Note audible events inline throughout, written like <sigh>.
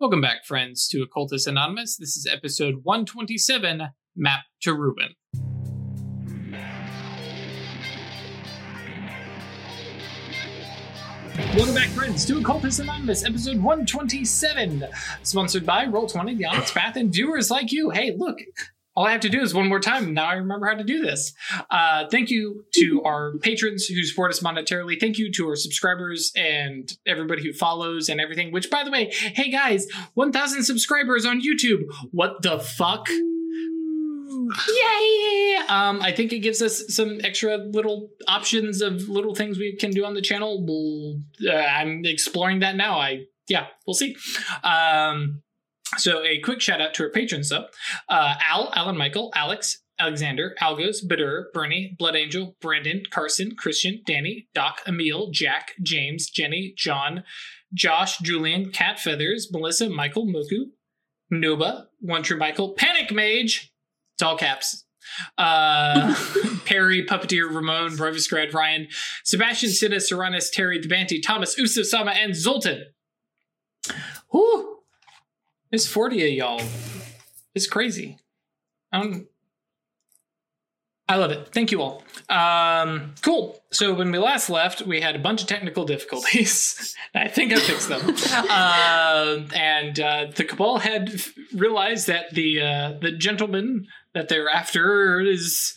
Welcome back, friends, to Occultist Anonymous. This is episode 127 Map to Ruin. Welcome back, friends, to Occultist Anonymous, episode 127, sponsored by Roll20, The Onyx <laughs> Path, and viewers like you. Hey, look, all I have to do is one more time. Now I remember how to do this. Uh, thank you to <laughs> our patrons who support us monetarily. Thank you to our subscribers and everybody who follows and everything. Which, by the way, hey guys, 1,000 subscribers on YouTube. What the fuck? Yay! Um, I think it gives us some extra little options of little things we can do on the channel. We'll, uh, I'm exploring that now. I yeah, we'll see. Um, so a quick shout out to our patrons though: uh, Al, Alan, Michael, Alex, Alexander, Algos, Badur, Bernie, Blood Angel, Brandon, Carson, Christian, Danny, Doc, Emil, Jack, James, Jenny, John, Josh, Julian, Cat Feathers, Melissa, Michael, Moku, Nuba, One True Michael, Panic Mage. It's all caps. Uh, <laughs> Perry, Puppeteer, Ramon, Rovisgrad, Ryan, Sebastian, Sina, Seranus, Terry, The Banty, Thomas, Usuf, Sama, and Zoltan. Whew. There's 40 of y'all. It's crazy. Um, I love it. Thank you all. Um, cool. So when we last left, we had a bunch of technical difficulties. <laughs> I think I fixed them. uh, <laughs> and uh, the cabal had f- realized that the uh, the gentleman that they're after is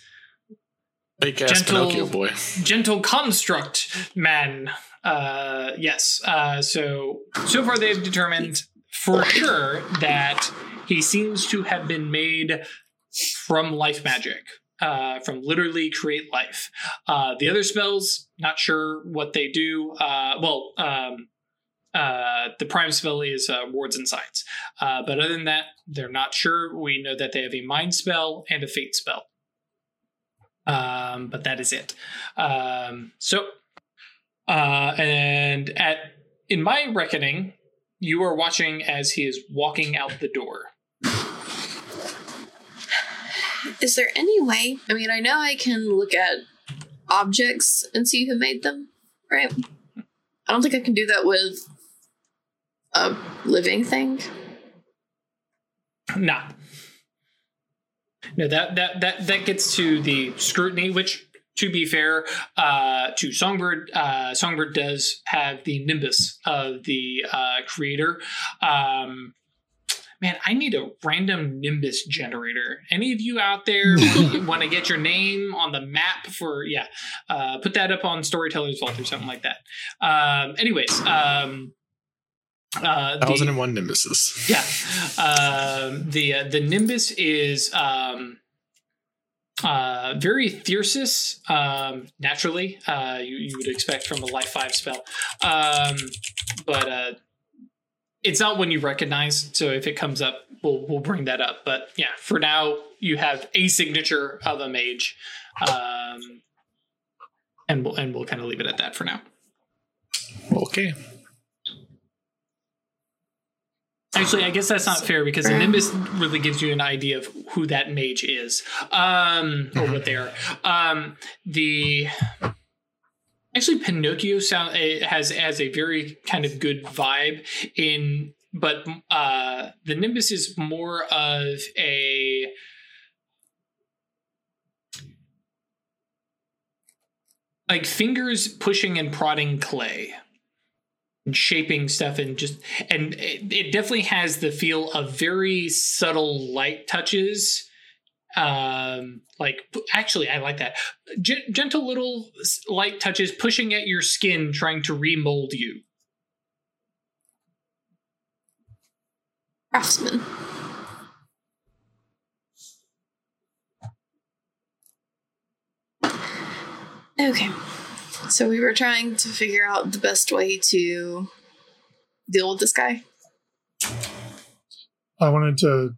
Fake ass Gentle- Pinocchio boy. gentle construct man. Uh, yes. Uh, so so far they've determined for sure that he seems to have been made from life magic. Uh, from literally create life. Uh, the other spells, not sure what they do. Uh, well, um, uh, the prime spell is uh, wards and signs. Uh, but other than that, they're not sure. We know that they have a mind spell and a fate spell. Um, but that is it. Um, so, and at in my reckoning, you are watching as he is walking out the door. Is there any way? I mean, I know I can look at objects and see who made them, right? I don't think I can do that with a living thing. Nah. No, that that that that gets to the scrutiny, which to be fair, uh, to Songbird, uh, Songbird does have the nimbus of the uh, creator. Um, man, I need a random nimbus generator. Any of you out there <laughs> want to get your name on the map for yeah, uh, put that up on Storyteller's Vault or something like that. Um, anyways, um, uh, the- Thousand and one nimbuses. yeah. Um, the uh, the Nimbus is um, uh, very Thyrsus, um, naturally. Uh, you, you would expect from a Life 5 spell. Um, but uh, it's not one you recognize. So if it comes up, we'll, we'll bring that up. But yeah, for now, you have a signature of a mage. Um, and we'll, and we'll kind of leave it at that for now. Okay. Actually, I guess that's not fair because the Nimbus really gives you an idea of who that mage is, um, or what they are. Um, the actually Pinocchio sound eh, has has a very kind of good vibe in, but uh, the Nimbus is more of a like fingers pushing and prodding clay. and shaping stuff and just and it, it definitely has the feel of very subtle light touches um like actually i like that Gen- gentle little light touches pushing at your skin trying to remold you Craftsman. Okay. So we were trying to figure out the best way to deal with this guy. I wanted to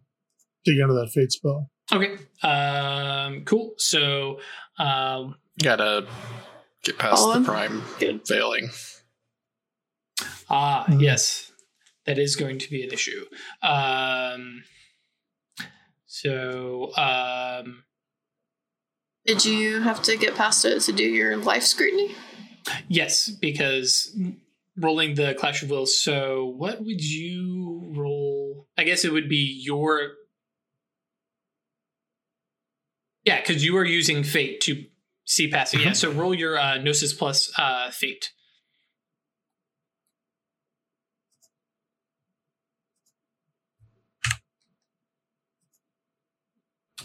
dig into that fate spell. okay um cool so um Gotta get past the prime Good. failing. ah Mhm. yes that is going to be an issue um so um Did you have to get past it to do your life scrutiny? Yes, because rolling the Clash of Wills. So, what would you roll I guess it would be your. Yeah, because you are using fate to see past it. Yeah, so roll your uh, gnosis plus uh, fate.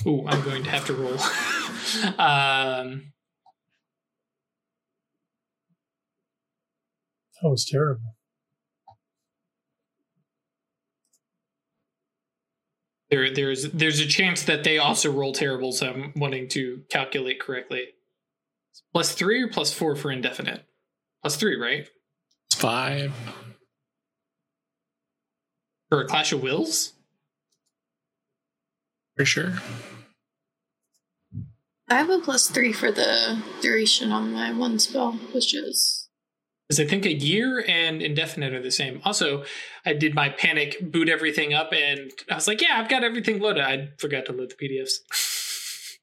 Ooh, I'm going to have to roll. <laughs> um, That was terrible. there, there's there's a chance that they also roll terrible, so I'm wanting to calculate correctly. Plus three or plus four for indefinite? Plus three, right? It's five. For a Clash of Wills? For sure. I have a plus three for the duration on my one spell, which is Because I think a year and indefinite are the same. Also, I did my panic, boot everything up, and I was like, yeah, I've got everything loaded. I forgot to load the PDFs. <laughs>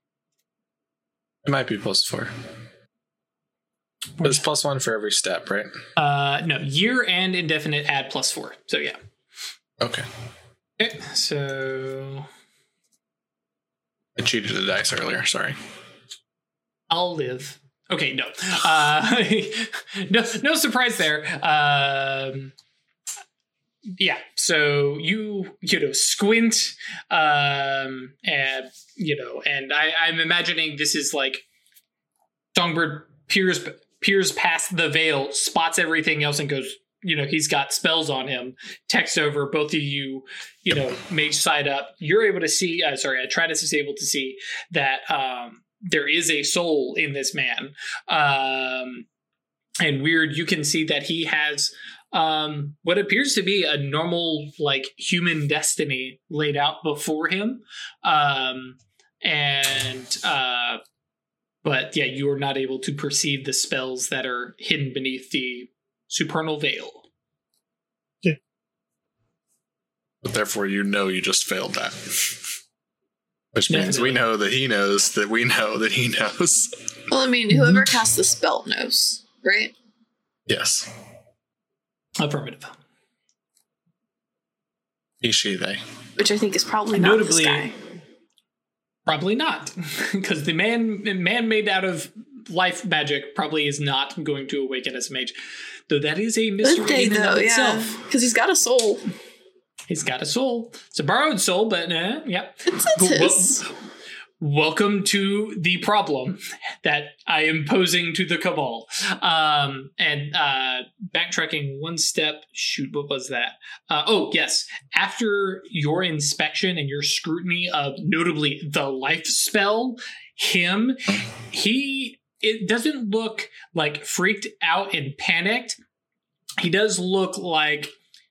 It might be plus four. But it's plus one for every step, right? Uh, no, year and indefinite add plus four. So yeah. Okay. Okay, so I cheated the dice earlier. Sorry. I'll live. Okay, no, uh, <laughs> no, no surprise there. Um, yeah, so you you know squint, um, and you know, and I, I'm imagining this is like Songbird peers peers past the veil, spots everything else, and goes. You know, he's got spells on him. Text over both of you. You know, mage side up. You're able to see. Uh, sorry, Atratus is able to see that um, there is a soul in this man. Um, and weird, you can see that he has um, what appears to be a normal, like human destiny laid out before him. Um, and uh, but yeah, you are not able to perceive the spells that are hidden beneath the supernal veil. Yeah. But therefore, you know you just failed that. <laughs> Which means we know that he knows that we know that he knows. well, I mean, whoever casts the spell knows, right? Yes. Affirmative. He, she, they. Which I think is probably not Notably- this guy. Probably not, <laughs> because the man man made out of life magic probably is not going to awaken as a mage. Though that is a mystery Good day in and though, of yeah, itself. because he's got a soul. He's got a soul. It's a borrowed soul, but uh, yeah. <laughs> It's, his. welcome to the problem that I am posing to the cabal. Um, and uh, backtracking one step, shoot, what was that? Uh, oh, yes. After your inspection and your scrutiny of notably the life spell, him, he it doesn't look like freaked out and panicked. He does look like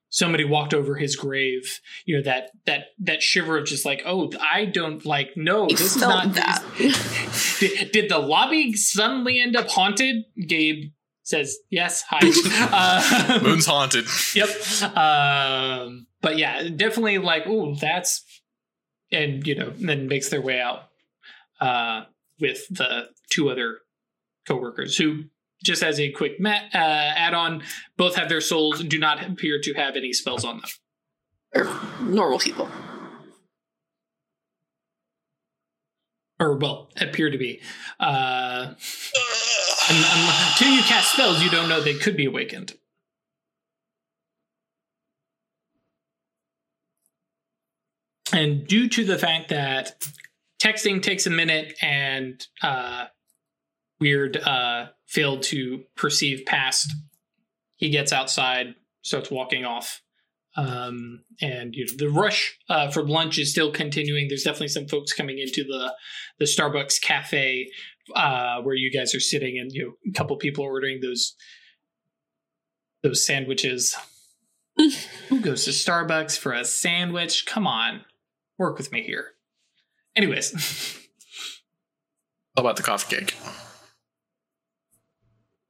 somebody walked over his grave you know that that that shiver of just like oh i don't like no He this is felt not that. <laughs> did, did the lobby suddenly end up haunted gabe says yes hi <laughs> uh, <laughs> Moon's haunted. yep um but yeah definitely like oh that's and you know then makes their way out uh with the two other coworkers who just as a quick ma- uh, add-on both have their souls and do not appear to have any spells on them. Or normal people. or well appear to be. Uh un- un- until you cast spells you don't know they could be awakened. And due to the fact that texting takes a minute and uh weird uh failed to perceive past he gets outside starts walking off um, and you know, the rush uh, for lunch is still continuing. There's definitely some folks coming into the the Starbucks cafe uh, where you guys are sitting, and you know, a couple people are ordering those those sandwiches. <laughs> Who goes to Starbucks for a sandwich? Come on, work with me here. Anyways, <laughs> How about the coffee cake?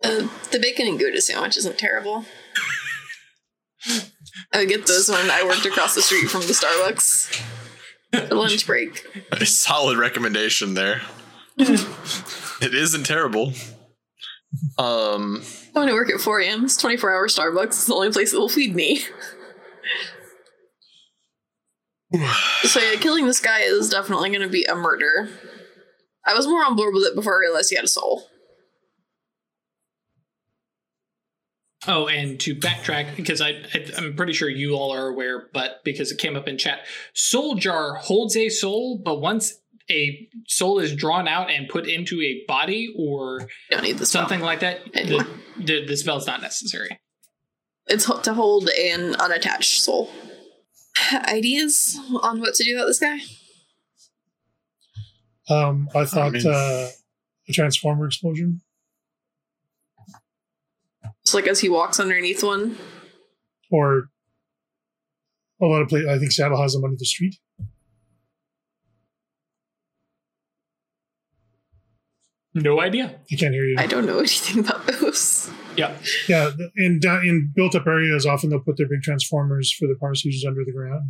Uh, the bacon and Gouda sandwich isn't terrible. I would get those when I worked across the street from the Starbucks for lunch break. A solid recommendation there. it isn't terrible. Um, I want to work at 4 a.m. It's 24 hour Starbucks. It's the only place that will feed me. <sighs> So yeah, killing this guy is definitely going to be a murder. I was more on board with it before I realized he had a soul. Oh, and to backtrack, because I, I I'm pretty sure you all are aware, but because it came up in chat, Soul Jar holds a soul, but once a soul is drawn out and put into a body or don't need this something like that, Anymore. the, the, the spell's not necessary. It's to hold an unattached soul. <sighs> Ideas on what to do about this guy? Um, I thought mean- uh, a transformer explosion. Just like as he walks underneath one. or a lot of places. I think Seattle has them under the street. No idea. I can't hear you. I don't know <laughs> anything about those. Yeah. Yeah, in in built up areas, often they'll put their big transformers for the power stations under the ground.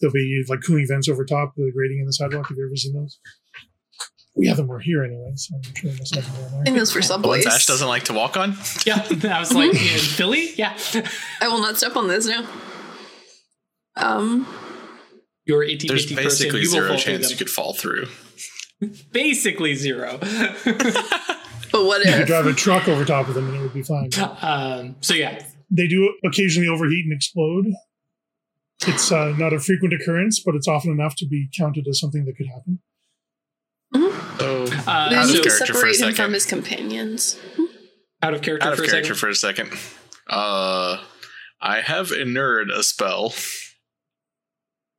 There'll be like cooling vents over top with a grating in the sidewalk. Have you ever seen those? We have them more here anyway, so I'm sure there's nothing going I there. think those for The subways. ones Ash doesn't like to walk on. Yeah. <laughs> I was like, <laughs> in Philly? Yeah. I will not step on this now. Um, You're a itty There's bitty person. basically You will zero fall through chance them. you could fall through. Basically zero. <laughs> but what You could if? drive a truck over top of them and it would be fine. um, so yeah, They do occasionally overheat and explode. It's uh, not a frequent occurrence, but it's often enough to be counted as something that could happen. Oh, uh, We Out of need to character for a separate him second. from his companions. out of character out of for a character second. for a second. Uh, I have inured a spell.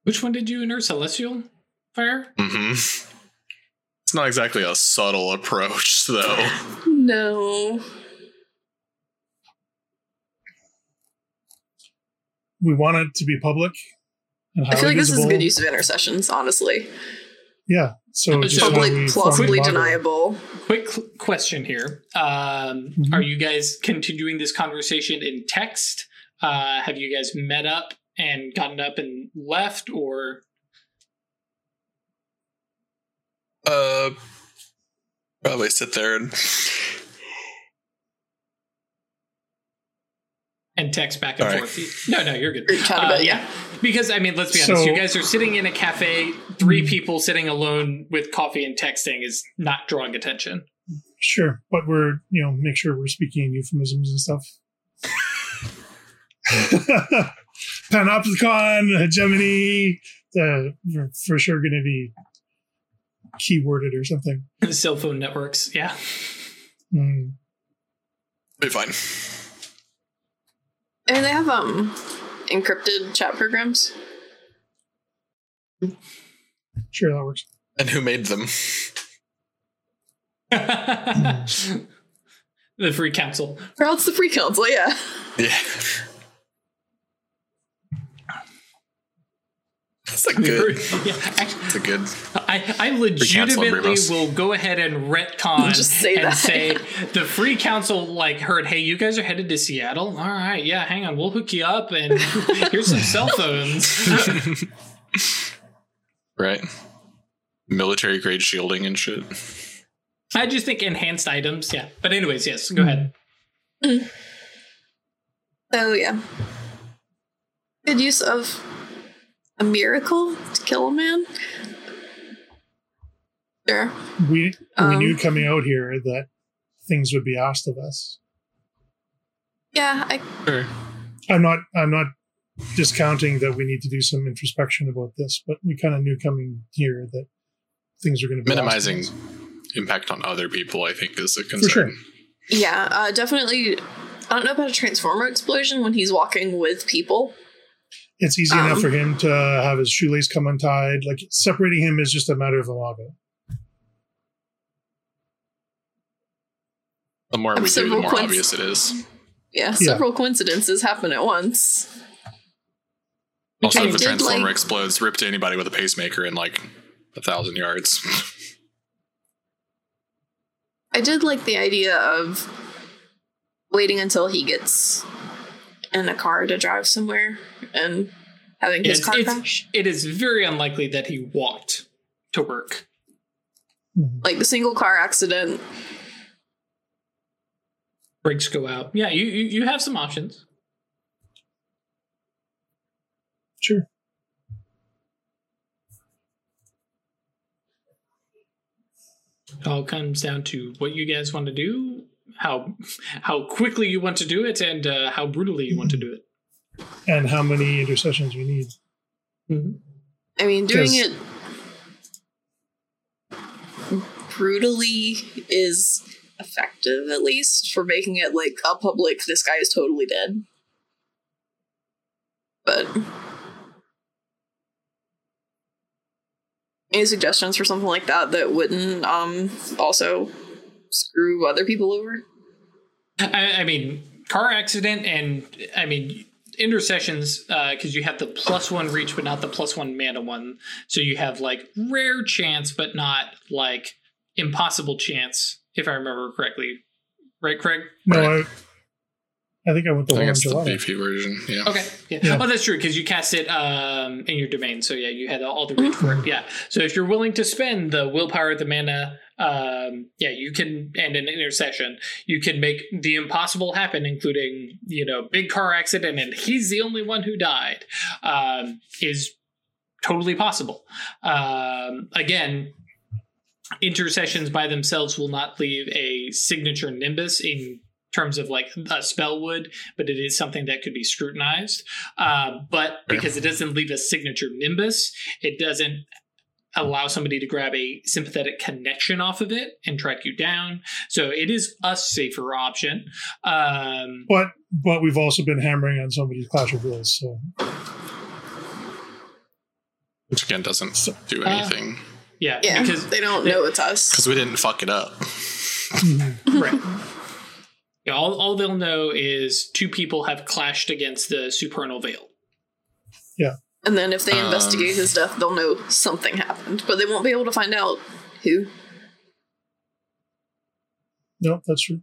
Which one did you inert? Celestial Fire? hmm It's not exactly a subtle approach, <laughs> though. No. We want it to be public and I feel like this is visible. good use of intercessions, honestly. Yeah, so just how Public, we plausibly formally model it. deniable. Quick question here. Um, Mhm. Are you guys continuing this conversation in text? Uh, have you guys met up and gotten up and left, or Uh, probably sit there and and text back and All right. forth? No, no, you're good. Group chat Uh, about yeah, because I mean, let's be honest. So- you guys are sitting in a cafe. Three people sitting alone with coffee and texting is not drawing attention. Sure, but we're you know make sure we're speaking in euphemisms and stuff. <laughs> Panopticon, hegemony, uh, for, for sure going to be keyworded or something. Cell phone networks, yeah. Mm. be fine. I mean, they have um encrypted chat programs. Sure, that works. And who made them? <laughs> the free council. Or else the free council, yeah. Yeah. <laughs> That's a good. <laughs> yeah, <laughs> actually, That's a good. I, I legitimately will go ahead and retcon Just say and that. say <laughs> the free council like heard, hey, you guys are headed to Seattle. All right, yeah, hang on, we'll hook you up, and here's some cell phones. right. Military grade shielding and shit. I just think enhanced items, yeah. But anyways, yes, go ahead. So yeah. Good use of a miracle to kill a man. Sure. We we Um, knew coming out here that things would be asked of us. Yeah, I Sure. I'm not I'm not discounting that we need to do some introspection about this, but we kind of knew coming here that things are going to be asked of Minimizing us. impact on other people, I think, is a concern. sure. yeah, uh, definitely I don't know about a transformer explosion when he's walking with people. It's easy enough Um, for him to have his shoelace come untied. Like separating him is just a matter of a login. The more we do, the more points. obvious it is. Yeah, several coincidences happen at once. Also, if the did transformer like- explodes, rip to anybody with a pacemaker in like a thousand yards. I did like the idea of waiting until he gets in a car to drive somewhere and having his it's, car it's, crash. It is very unlikely that he walked to work. Mm-hmm. Like the single car accident. Brakes go out. Yeah, you, you, you have some options. Sure. It all comes down to what you guys want to do how how quickly you want to do it, and uh, how brutally you want to do it. and how many intercessions we need. I mean, doing it brutally is effective, at least, for making it like a public, this guy is totally dead. But. Any suggestions for something like that that wouldn't um also screw other people over? I, I mean, car accident, and I mean intercessions because you have the plus one reach, but not the plus one mana one. So you have like rare chance, but not like impossible chance, if I remember correctly. Right, Craig? No, Right. I, I think I went the I think one it's the gelato. beefy version. Yeah. Okay. Yeah. Yeah. Oh, that's true because you cast it um, in your domain. So yeah, you had all the reach for it. Yeah. So if you're willing to spend the willpower, the mana, um, yeah, you can, and an intercession, you can make the impossible happen, including you know big car accident, and he's the only one who died. Um, is totally possible. Um, again. Intercessions by themselves will not leave a signature nimbus in terms of like a spell would, but it is something that could be scrutinized. Uh, but because it doesn't leave a signature nimbus, it doesn't allow somebody to grab a sympathetic connection off of it and track you down. So it is a safer option. Um, But but we've also been hammering on somebody's Clash of Wills, so Which again doesn't do Uh, anything yeah, Yeah, because they don't know it's us. because we didn't fuck it up. right. Yeah, all, all they'll know is two people have clashed against the supernal veil. And then if they Um, investigate his death, they'll know something happened, but they won't be able to find out who. no, that's true.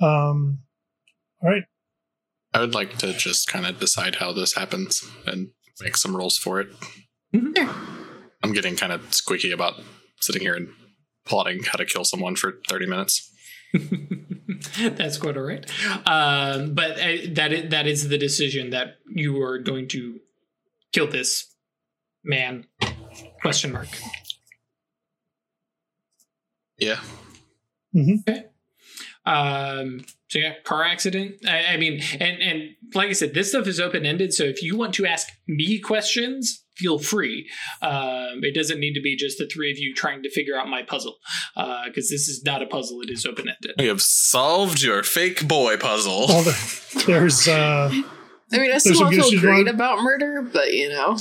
Um, all right. I would like to just kind of decide how this happens and make some rules for it. Mhm. Sure. I'm getting kind of squeaky about sitting here and plotting how to kill someone for 30 minutes. <laughs> <laughs> That's quite all right. Um, but uh, that is, that is the decision that you are going to kill this man? Question mark. Yeah. Um, so yeah, car accident. I, I mean, and and like I said, this stuff is open ended. So if you want to ask me questions, feel free. Um, it doesn't need to be just the three of you trying to figure out my puzzle, because this is not a puzzle. It is open ended. We have solved your fake boy puzzle. Well, there, there's uh, I mean, I still don't feel great going- about murder, but you know.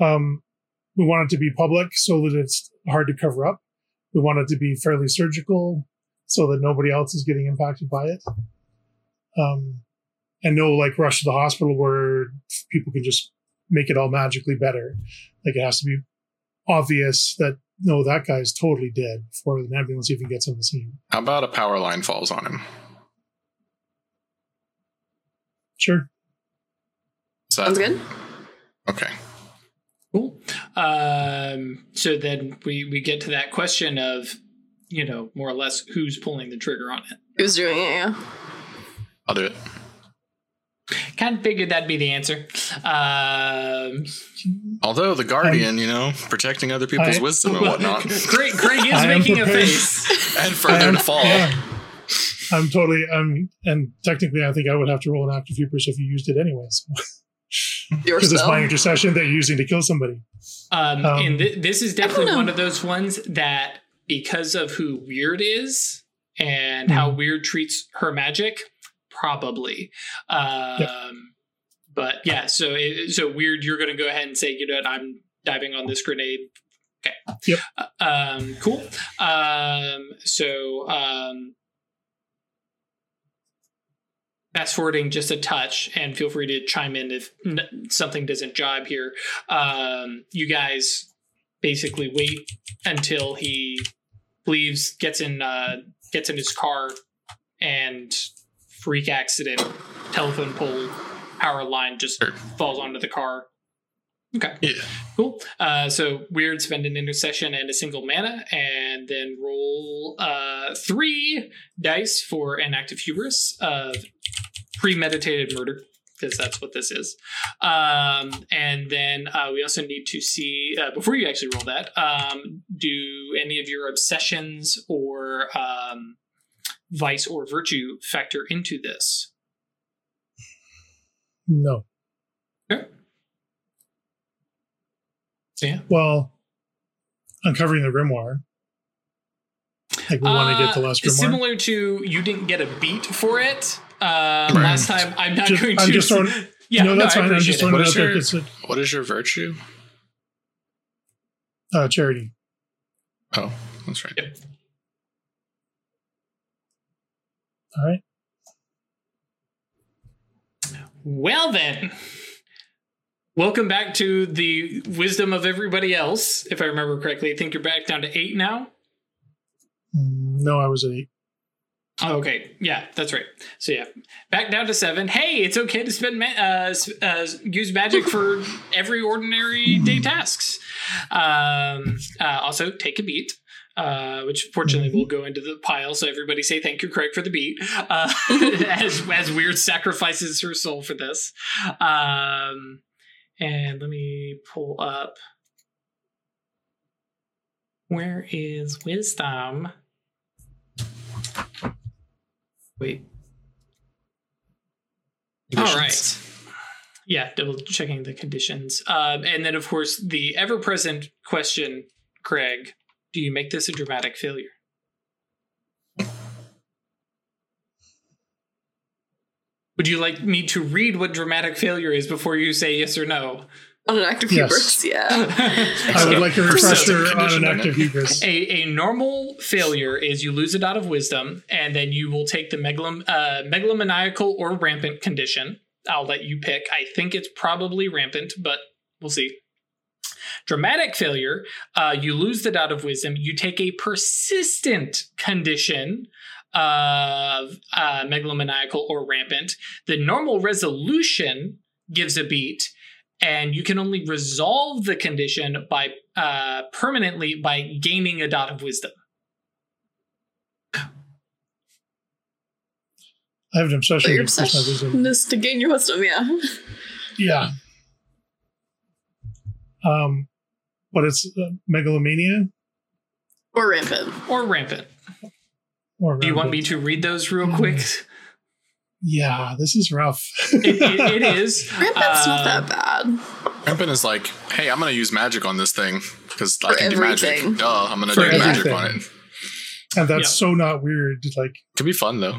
um, we want it to be public so that it's hard to cover up. We want it to be fairly surgical so that nobody else is getting impacted by it. Um, and no like rush to the hospital where people can just make it all magically better. Like it has to be obvious that no, that guy's totally dead before the ambulance even gets on the scene. How about a power line falls on him? Sure. Is that- Sounds good. Okay. Cool. Um, so then we we get to that question of, you know, more or less who's pulling the trigger on it. Who's doing it? Yeah. I'll do it. Kind of figured that'd be the answer. Um, Although the guardian, you know, protecting other people's I- wisdom and whatnot, Craig, Craig is I making a face. <laughs> and further to fall. Yeah. I'm totally. I'm and technically, I think I would have to roll an active hubris if you used it anyway. Your <laughs> Because it's my intercession that you're using to kill somebody. Um, Um, and th- this is definitely one of those ones that, because of who Weird is and how Mhm. Weird treats her magic, probably. Um, But yeah, so it, so Weird, you're going to go ahead and say, you know what, I'm diving on this grenade. Okay. Yep. Uh, um, cool. Um, so um, fast forwarding just a touch, and feel free to chime in if n- something doesn't jibe here. Um, you guys basically wait until he leaves, gets in, uh, gets in his car, and freak accident, telephone pole, power line just Sure. falls onto the car. Okay. Yeah. Cool. Uh, so weird, spend an intercession and a single mana, and then roll uh, three dice for an active hubris of premeditated murder. because that's what this is. Um, and then uh, we also need to see uh, before you actually roll that. Um, do any of your obsessions or um, vice or virtue factor into this? No. Okay. Yeah. Well, uncovering the grimoire. Like we want to get the Uh, last grimoire. Similar to you didn't get a beat for it uh, Right. last time. I'm not Just- going to. I'm just throwing. <laughs> yeah, no, that's I fine. I'm just throwing What it is out your- It's a What is your virtue? uh, charity. Oh, that's right. All right. Well then, welcome back to the wisdom of everybody else. If I remember correctly, I think you're back down to eight now. Mm, No, I was at eight. Oh, okay, yeah, that's right. So yeah, back down to seven. Hey, it's okay to spend ma- uh, uh, use magic for <laughs> every ordinary day tasks. Um, uh, also, take a beat. Uh, which fortunately will go into the pile, so everybody say thank you, Craig, for the beat. Uh, <laughs> as as weird sacrifices her soul for this. Um, and let me pull up. Where is wisdom? Wait. All right. Yeah, double checking the conditions. Um, and then, of course, the ever present question, Craig do you make this a dramatic failure? Would you like me to read what dramatic failure is before you say yes or no? On an active Yes. hubris, yeah. <laughs> I would like a Persistent refresher on an isn't active hubris. A, a normal failure is you lose a dot of wisdom, and then you will take the megalom, uh, megalomaniacal or rampant condition. I'll let you pick. I think it's probably rampant, but we'll see. Dramatic failure, uh, you lose the dot of wisdom. You take a persistent condition of uh, megalomaniacal or rampant. The normal resolution gives a beat, and you can only resolve the condition by uh, permanently by gaining a dot of wisdom. I have an But obsession your to increase my wisdom. obsession is to gain your wisdom, yeah. Yeah. Um, but it's uh, megalomania Or rampant. Or rampant. or Do you want me to read those real Mm. quick? Yeah, this is rough. It, it, it is. <laughs> Rampant's not Uh, that bad. Rampant is like, hey, I'm going to use magic on this thing because I For can do magic. Duh, I'm going to For do magic on it. and that's Yeah. so not weird. Like, Could be fun though.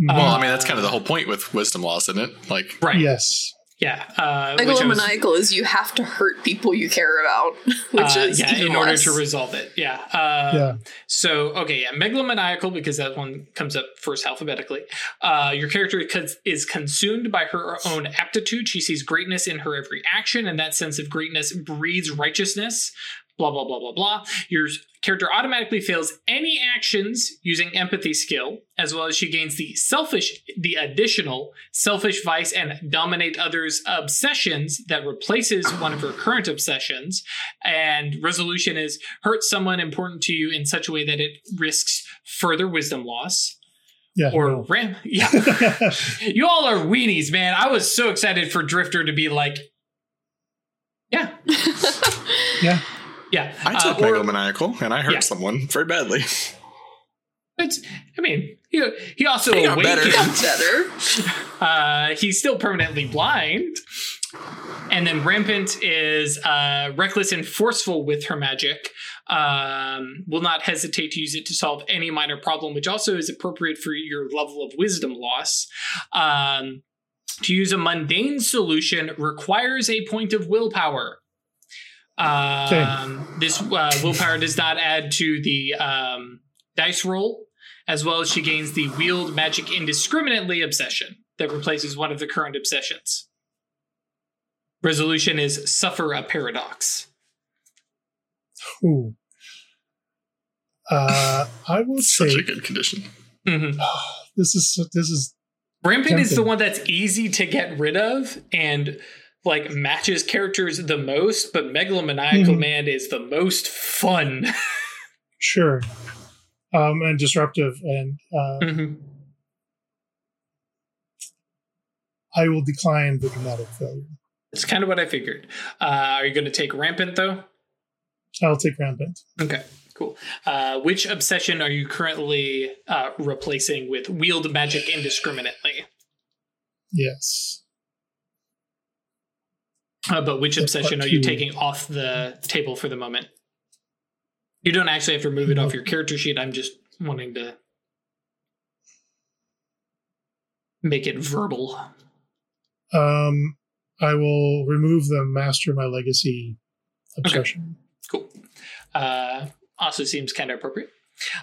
mm, Well, Uh, I mean, that's kind of the whole point with wisdom loss, isn't it? Like, Right. yes. Yeah. Uh, which I was- Megalomaniacal is you have to hurt people you care about, <laughs> which uh, is yeah, even in order less. to resolve it. Yeah. Uh, Yeah. So okay, yeah, megalomaniacal because that one comes up first alphabetically. Uh, your character is consumed by her own aptitude. She sees greatness in her every action, and that sense of greatness breeds righteousness. Blah blah blah blah blah. Your character automatically fails any actions using empathy skill, as well as she gains the selfish, the additional selfish vice and dominate others obsessions that replaces one of her current obsessions. And resolution is hurt someone important to you in such a way that it risks further wisdom loss. Yeah. Or no. ram yeah. <laughs> you all are weenies, man. I was so excited for Drifter to be like, yeah, <laughs> yeah. Yeah. I took Uh, or- megalomaniacal and I hurt Yeah. someone very badly. It's, I mean, he, he also He got better. awakened. better. <laughs> Uh, he's still permanently blind. And then Rampant is uh, reckless and forceful with her magic. Um, will not hesitate to use it to solve any minor problem, which also is appropriate for your level of wisdom loss. Um, to use a mundane solution requires a point of willpower. Um, This uh, willpower does not add to the um, dice roll, as well as she gains the wield magic indiscriminately obsession that replaces one of the current obsessions. Resolution is suffer a paradox. Ooh. Uh, I will Such say a good condition. Mhm. <sighs> this is this is Rampant is the one that's easy to get rid of and like matches characters the most, but Megalomaniacal Mhm. Man is the most fun. <laughs> sure. Um, and disruptive, and uh, Mhm. I will decline the dramatic failure. It's kind of what I figured. Uh, are you going to take rampant though? I'll take rampant. Okay, cool. Uh, which obsession are you currently uh, replacing with wield magic indiscriminately? Yes. Uh, but which obsession are you taking off the table for the moment? You don't actually have to remove it off your character sheet. I'm just wanting to make it verbal. Um, I will remove the master my legacy obsession. Cool. Uh, also seems kind of appropriate.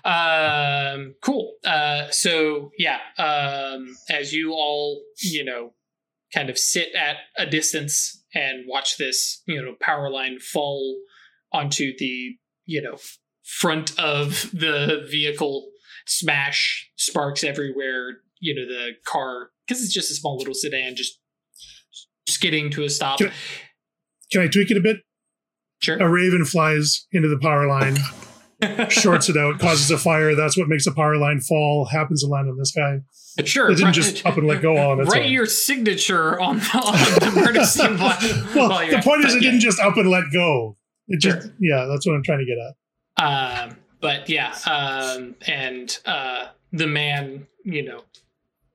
Um, cool. Uh, so yeah, um, as you all, you know, kind of sit at a distance and watch this, you know, power line fall onto the, you know, front of the vehicle, smash, sparks everywhere. You know, the car because it's just a small little sedan, just skidding to a stop. Can- Can I tweak it a bit? Sure. A raven flies into the power line, shorts it out, causes a fire. That's what makes a power line fall. Happens to land on this guy. Sure. It didn't right- just up and let go on Write own. your signature on the, on the murder scene <laughs> well, the point at- is, it yeah. didn't just up and let go. It just, Sure. yeah, that's what I'm trying to get at. Um, but yeah, um, and uh, the man, you know,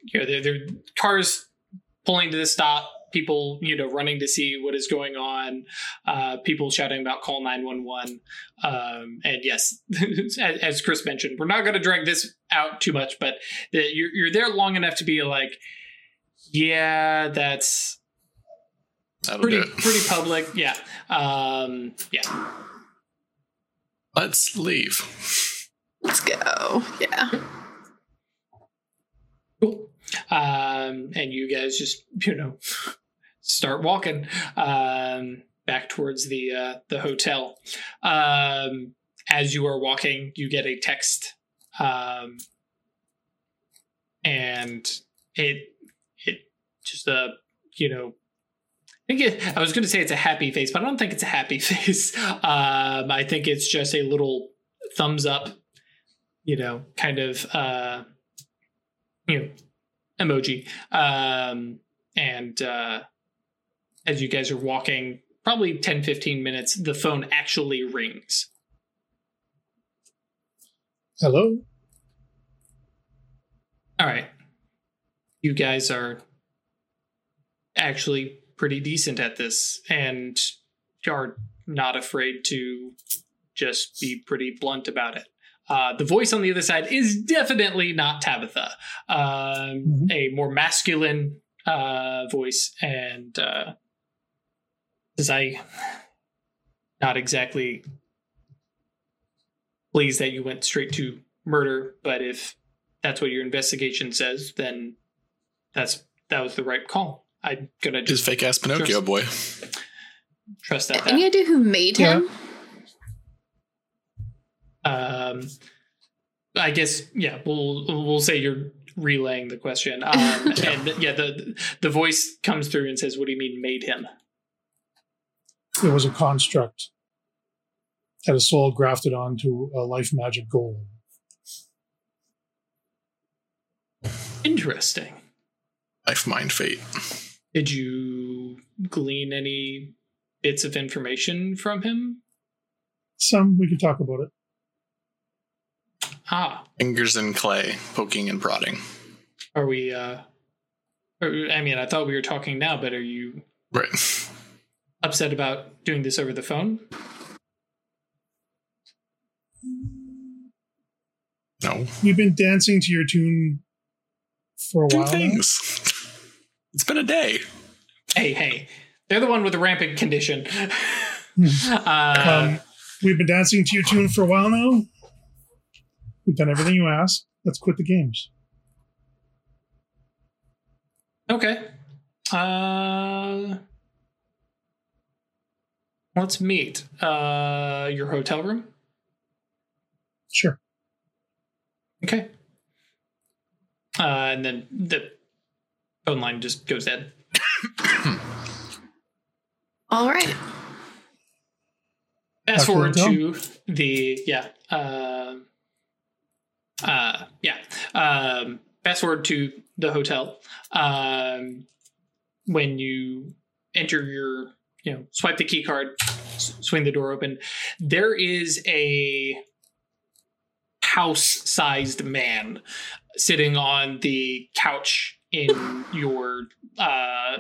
you know, there there are cars pulling to the stop. People, you know, running to see what is going on. Uh, people shouting about call nine one one. Um, and yes, <laughs> as, as Chris mentioned, we're not going to drag this out too much, but the, you're you're there long enough to be like, yeah, that's That'll pretty pretty public. Yeah, um, yeah. Let's leave. Let's go. Yeah. Um, and you guys just you know start walking um, back towards the uh, the hotel. Um, as you are walking, you get a text, um, and it it just a you know. I think it, I was going to say it's a happy face, but I don't think it's a happy <laughs> face. Um, I think it's just a little thumbs up, you know, kind of, uh, you know, emoji. Um, and uh, as you guys are walking, probably 10, 15 minutes, the phone actually rings. Hello? All right. You guys are actually pretty decent at this and are not afraid to just be pretty blunt about it. Uh, the voice on the other side is definitely not Tabitha, um, Mhm. a more masculine uh, voice, and uh, as I not exactly pleased that you went straight to murder, but if that's what your investigation says, then that's that was the right call. I'm gonna Just just fake ass Pinocchio Just- boy. trust that. Any idea who made him? Um, I guess yeah. We'll we'll say you're relaying the question. Um, <laughs> and yeah, the the voice comes through and says, "What do you mean made him?" It was a construct. Had a soul grafted onto a life magic golem. Interesting. Life, mind, fate. Did you glean any bits of information from him? Some, we can talk about it. Ah, Fingers in clay, poking and prodding. are we? uh or, I mean, I thought we were talking now, but are you Right. upset about doing this over the phone? No. You've been dancing to your tune for a Two while. now? things. It's been a day. Hey, hey, they're the one with the rampant condition. Hmm. <laughs> uh, Um, we've been dancing to your tune for a while now. We've done everything you asked. Let's quit the games. Okay. Uh, let's meet. Uh, your hotel room. Sure. Okay. Uh, and then the phone line just goes dead. <coughs> All right. Fast Back forward to the yeah. Uh, uh, yeah. Um, forward to the hotel. Um, when you enter your, you know, swipe the key card, s- swing the door open, there is a house-sized man sitting on the couch in <laughs> your uh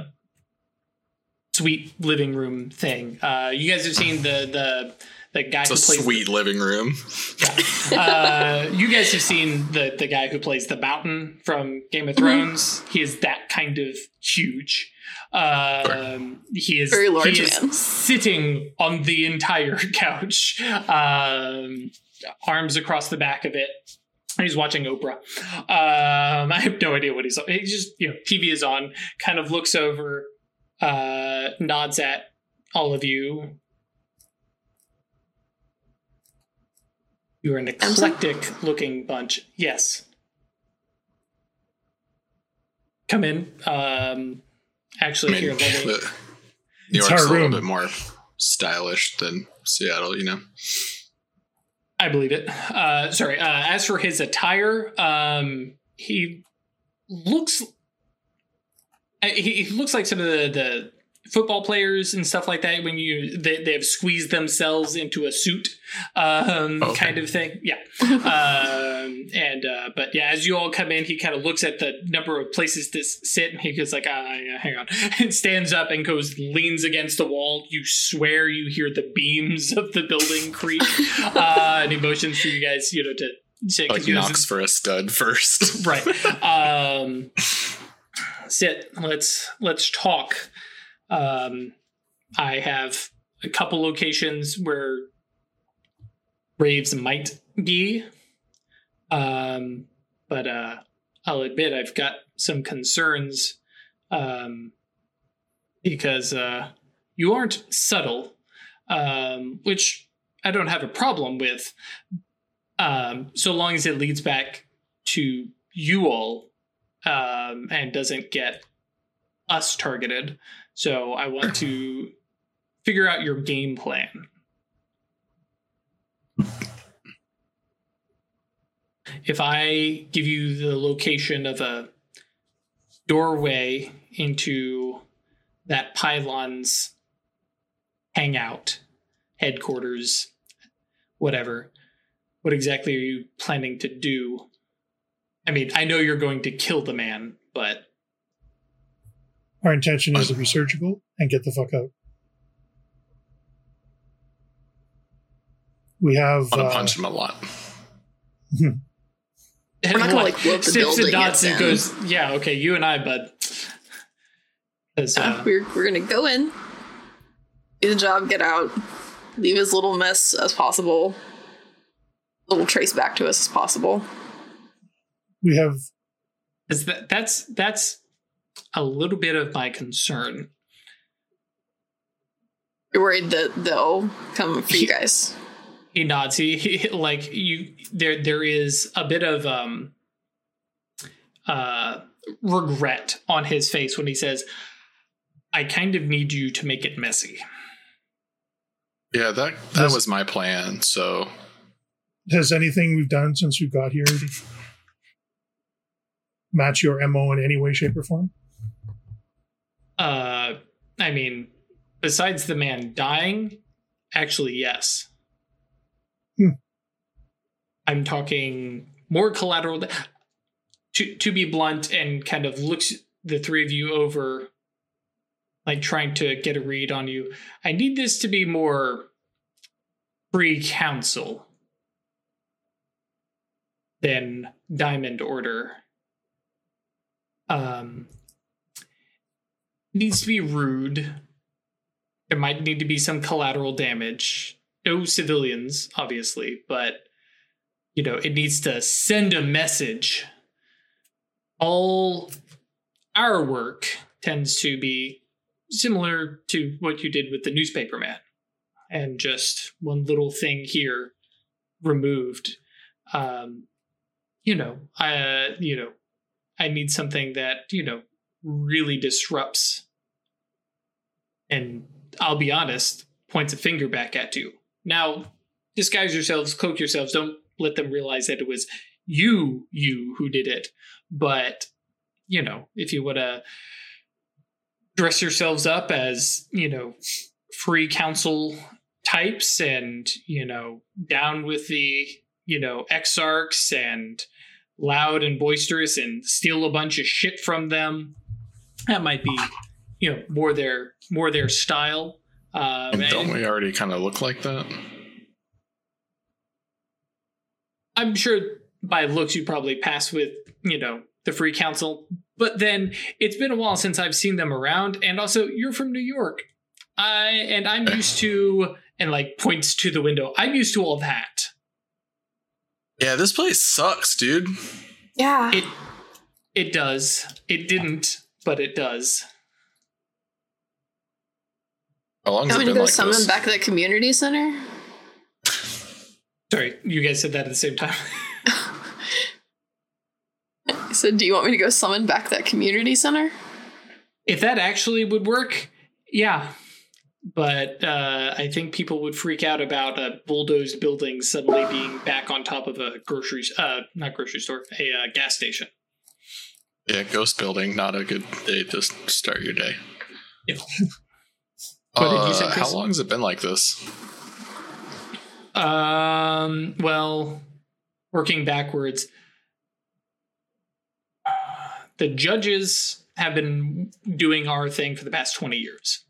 sweet living room thing. Uh you guys have seen the the the guy It's who a plays sweet living room. uh, you guys have seen the the guy who plays the Mountain from Game of Thrones. He is that kind of huge. Um, he is Very large he is man. sitting on the entire <laughs> couch, um, arms across the back of it. He's watching Oprah. Um, I have no idea what he's. On. He just you know TV is on. Kind of looks over, uh, nods at all of you. You're an eclectic looking bunch. Yes. Come in. Um, I actually, mean, here, let me. New It's York's our a little room. bit more stylish than Seattle, you know. I believe it. Uh, sorry. Uh, as for his attire, um, he looks. uh, He, he looks like some of the, the football players and stuff like that. When you they, they have squeezed themselves into a suit, um, Okay. kind of thing. Yeah. <laughs> um, and uh, but yeah, as you all come in, he kind of looks at the number of places to s- sit, and he goes like, ah, yeah, "Hang on," <laughs> and stands up and goes leans against the wall. You swear you hear the beams of the building creak, <laughs> uh, and he motions for you guys, you know, to sit. Like knocks for a stud first. right um sit let's let's talk um i have a couple locations where raves might be um but uh i'll admit i've got some concerns um because uh you aren't subtle um which i don't have a problem with um so long as it leads back to you all um, and doesn't get us targeted. So I want to figure out your game plan. If I give you the location of a doorway into that pylon's hangout, headquarters, whatever, what exactly are you planning to do? I mean, I know you're going to kill the man, but Our intention is to be surgical and get the fuck out. We have I want uh, to punch him a lot. We're not gonna like blow the Sips and building. dots yet, and then. goes, yeah, okay, you and I, bud. 'Cause, Uh, uh, we're we're gonna go in, do the job, get out, leave as little mess as possible, little trace back to us as possible. we have 'cause that, that's that's a little bit of my concern. You're worried that they'll come for you guys. He nods. He, he like you. There there is a bit of um uh regret on his face when he says, "I kind of need you to make it messy." Yeah, that that Does- was my plan. So has anything we've done since we got here match your mo in any way, shape, or form? Uh, I mean, besides the man dying, actually, yes. Hmm. I'm talking more collateral. To to be blunt and kind of looks the three of you over, like trying to get a read on you. I need this to be more Free Council than diamond order. Um, needs to be rude. There might need to be some collateral damage. No civilians, obviously, but you know, it needs to send a message. All our work tends to be similar to what you did with the newspaper man. And just one little thing here removed. Um, you know, I you know, I need something that, you know, really disrupts and I'll be honest, points a finger back at you. Now, disguise yourselves, cloak yourselves, don't let them realize that it was you, you who did it. But, you know, if you would have dress yourselves up as you know free council types and you know down with the you know exarchs and loud and boisterous and steal a bunch of shit from them that might be you know more their more their style um, And don't and we already kind of look like that? i'm sure by looks you probably pass with you know the free council but then it's been a while since i've seen them around and also you're from new york i and i'm <laughs> used to and like points to the window i'm used to all that Yeah, this place sucks, dude. Yeah. it it does it didn't but it does How long I'm has it gonna been go like summon this? back the community center. sorry you guys said that at the same time <laughs> I said, "Do you want me to go summon back that community center?" if that actually would work yeah but uh, I think people would freak out about a bulldozed building suddenly being back on top of a grocery, uh, not grocery store, a uh, gas station. Yeah, ghost building, not a good day to start your day. Yeah. <laughs> What did you say, Uh, Chris? how long has it been like this? Um, well, working backwards, the judges have been doing our thing for the past 20 years.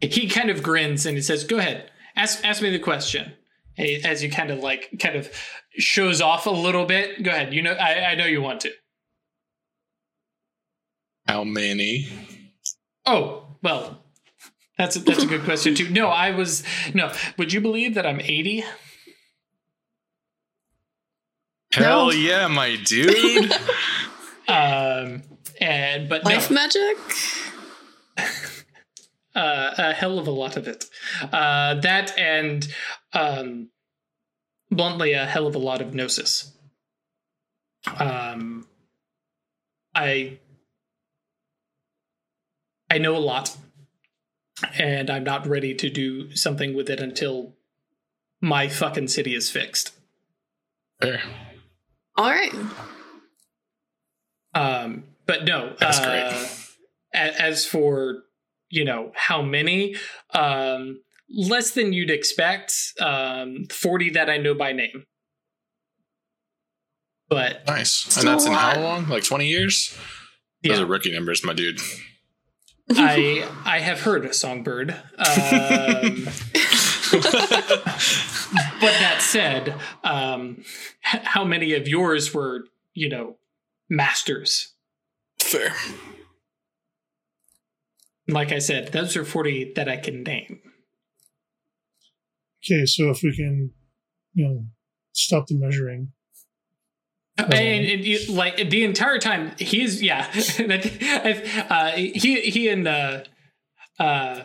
He kind of grins and he says, Go ahead, ask, ask me the question. As you kind of like, kind of shows off a little bit. Go ahead. You know, I, I know you want to. How many? Oh, well, that's a, that's a good question too. No, I was no. Would you believe that I'm 80? Hell yeah, my dude. <laughs> <laughs> Um, and but Life no, magic. <laughs> uh, a hell of a lot of it. Uh, that and um, bluntly, a hell of a lot of gnosis. Um, I I know a lot, and I'm not ready to do something with it until my fucking city is fixed. Fair. All right. Um, but no, That's uh, great. As for you know how many, um, less than you'd expect. Um, Forty that I know by name. But Nice. And that's in how long? Like 20 years? Those yeah, are rookie numbers, my dude. I I have heard a songbird. Um, <laughs> but that said, um, how many of yours were you know masters? Fair. Like I said, those are forty that I can name. Okay, so if we can, you know, stop the measuring. And, and you- like the entire time, he's yeah. and I think- I- uh, he he and uh, uh,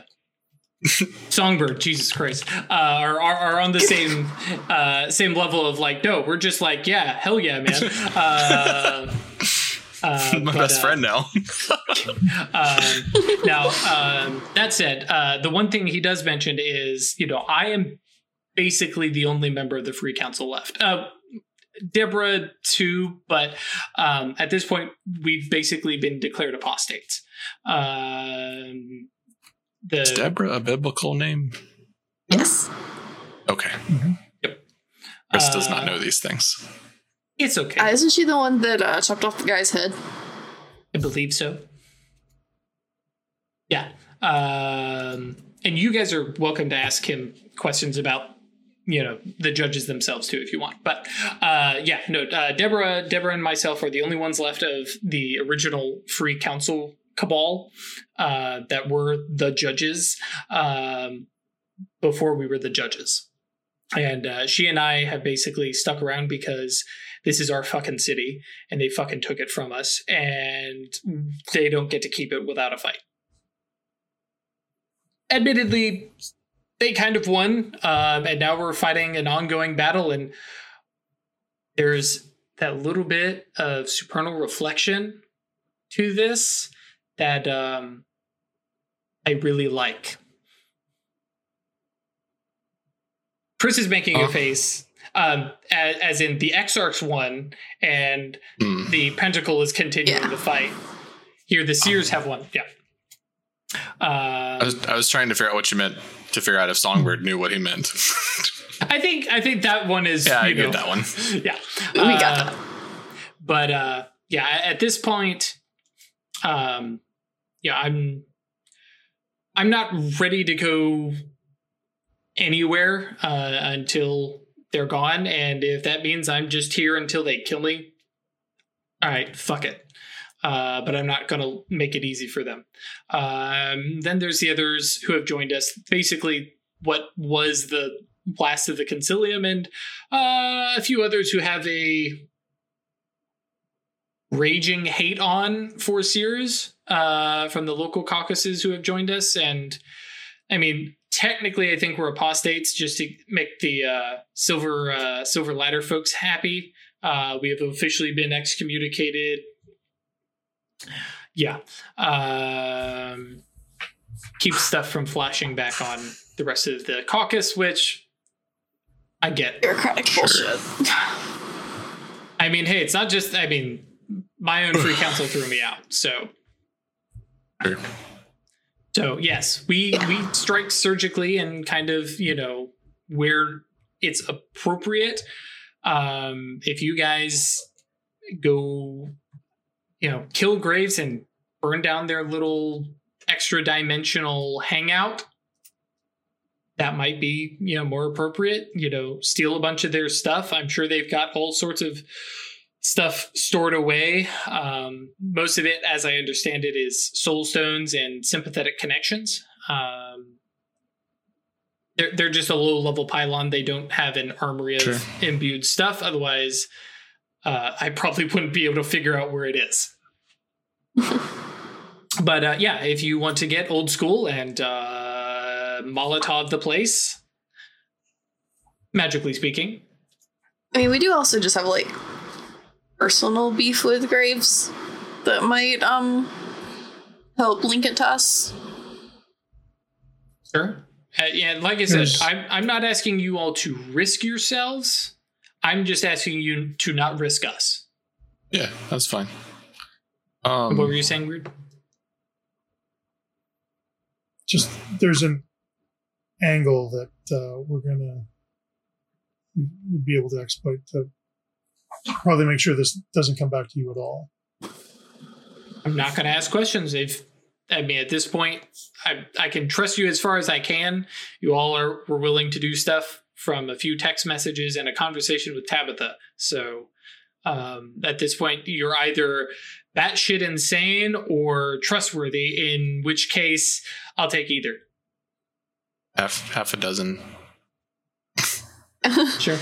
Songbird, Jesus Christ, uh, are, are are on the same uh, same level of like, no, we're just like, yeah, hell yeah, man. <laughs> Uh, my but, best friend now. <laughs> um, now, um, that said, uh, the one thing he does mention is, you know, I am basically the only member of the Free Council left. Uh, Deborah too, but um, at this point, we've basically been declared apostates. Um, the Is Deborah a biblical name? yes. Okay. Yep. Chris does not uh, know these things. It's okay. Uh, isn't she the one that uh, chopped off the guy's head? I believe so. Yeah. Um, and you guys are welcome to ask him questions about, you know, the judges themselves too, if you want. But uh, yeah, no, uh, Deborah, Deborah, and myself are the only ones left of the original Free Council cabal uh, that were the judges um, before we were the judges. And uh, she and I have basically stuck around because this is our fucking city and they fucking took it from us and they don't get to keep it without a fight admittedly they kind of won um, and now we're fighting an ongoing battle and there's that little bit of supernal reflection to this that um, i really like chris is making a face Um, as, as in the Exarchs won, and Hmm. the Pentacle is continuing Yeah. the fight. Here, the Seers have won. Yeah. I Uh, was, I was trying to figure out what you meant to figure out if Songbird knew what he meant. <laughs> I think I think that one is. yeah, I you get know, that one. <laughs> Yeah, We got Uh, that. But uh, yeah, at this point, um, yeah, I'm I'm not ready to go anywhere uh, until they're gone, and if that means I'm just here until they kill me, all right, fuck it. Uh, but I'm not going to make it easy for them. Um, then there's the others who have joined us. Basically, what was the last of the concilium, and uh, a few others who have a raging hate on for Seers uh, from the local caucuses who have joined us. And I mean, technically, I think we're apostates just to make the uh, silver uh, silver ladder folks happy. Uh, we have officially been excommunicated. Yeah. Um, keep stuff from flashing back on the rest of the caucus, which I get. Bureaucratic Sure. bullshit. I mean, hey, it's not just. I mean, my own free council threw me out. So, Sure. so yes, we we strike surgically and kind of you know where it's appropriate. Um, if you guys go, you know, kill graves and burn down their little extra dimensional hangout. That might be, you know, more appropriate. You know, steal a bunch of their stuff. I'm sure they've got all sorts of stuff stored away. Um, most of it, as I understand it, is soul stones and sympathetic connections. Um, they're, they're just a low level pylon. They don't have an armory of Sure. imbued stuff. Otherwise, uh, I probably wouldn't be able to figure out where it is. but uh, yeah, if you want to get old school and uh, Molotov the place, magically speaking, I mean, we do also just have like personal beef with Graves that might um help link it to us. Sure. Uh, yeah, like I said, There's- I'm I'm not asking you all to risk yourselves. I'm just asking you to not risk us. Yeah, that's fine. Um, what were you saying, Weird? just there's an angle that uh, we're gonna be able to exploit to probably make sure this doesn't come back to you at all. I'm not going to ask questions. If I mean, at this point, I I can trust you as far as I can. You all are were willing to do stuff from a few text messages and a conversation with Tabitha. So um, at this point, you're either batshit insane or trustworthy. In which case, I'll take either. half half a dozen. <laughs> Sure.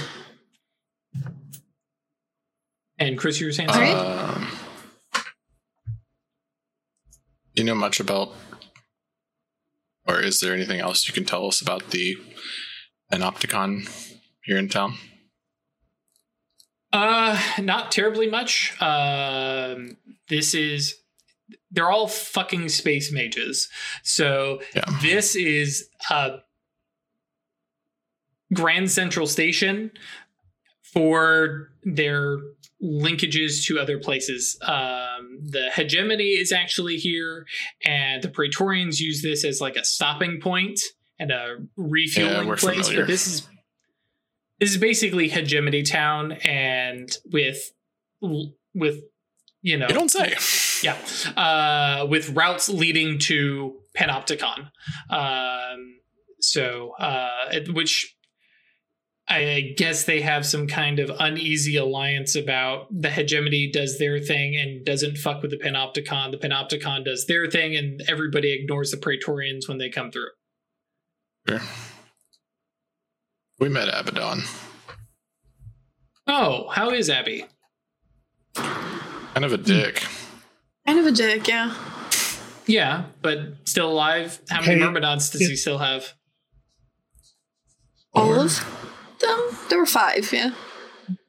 And Chris, you were saying All something? Um, you know much about, or is there anything else you can tell us about the Panopticon here in town? Uh, not terribly much. Um, this is they're all fucking space mages. So Yeah. this is a Grand Central Station for their linkages to other places. Um, the hegemony is actually here, and the Praetorians use this as like a stopping point and a refueling we're place. familiar. But this is this is basically hegemony town, and with with you know You don't say. yeah, uh, with routes leading to Panopticon. Um, so, uh, which I guess they have some kind of uneasy alliance about the hegemony does their thing and doesn't fuck with the Panopticon. The Panopticon does their thing, and everybody ignores the Praetorians when they come through. Sure. We met Abaddon. Oh, how is Abby? Kind of a hmm. dick. kind of a dick, yeah. Yeah, but still alive. How many Hey, Myrmidons does it- he still have? All of them? There were five, yeah.